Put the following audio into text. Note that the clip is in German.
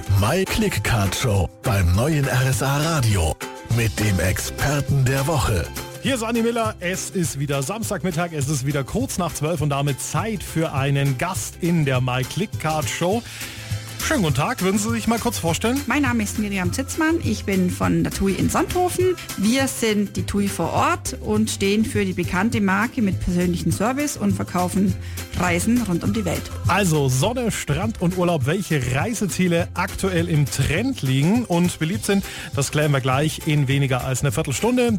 Die My Click Card Show beim neuen RSA Radio mit dem Experten der Woche. Hier ist Anni Miller, es ist wieder Samstagmittag, es ist wieder kurz nach 12 und damit Zeit für einen Gast in der My Click Card Show. Schönen guten Tag, würden Sie sich mal kurz vorstellen? Mein Name ist Miriam Zitzmann, ich bin von der TUI in Sonthofen. Wir sind die TUI vor Ort und stehen für die bekannte Marke mit persönlichem Service und verkaufen Reisen rund um die Welt. Also Sonne, Strand und Urlaub, welche Reiseziele aktuell im Trend liegen und beliebt sind, das klären wir gleich in weniger als eine Viertelstunde.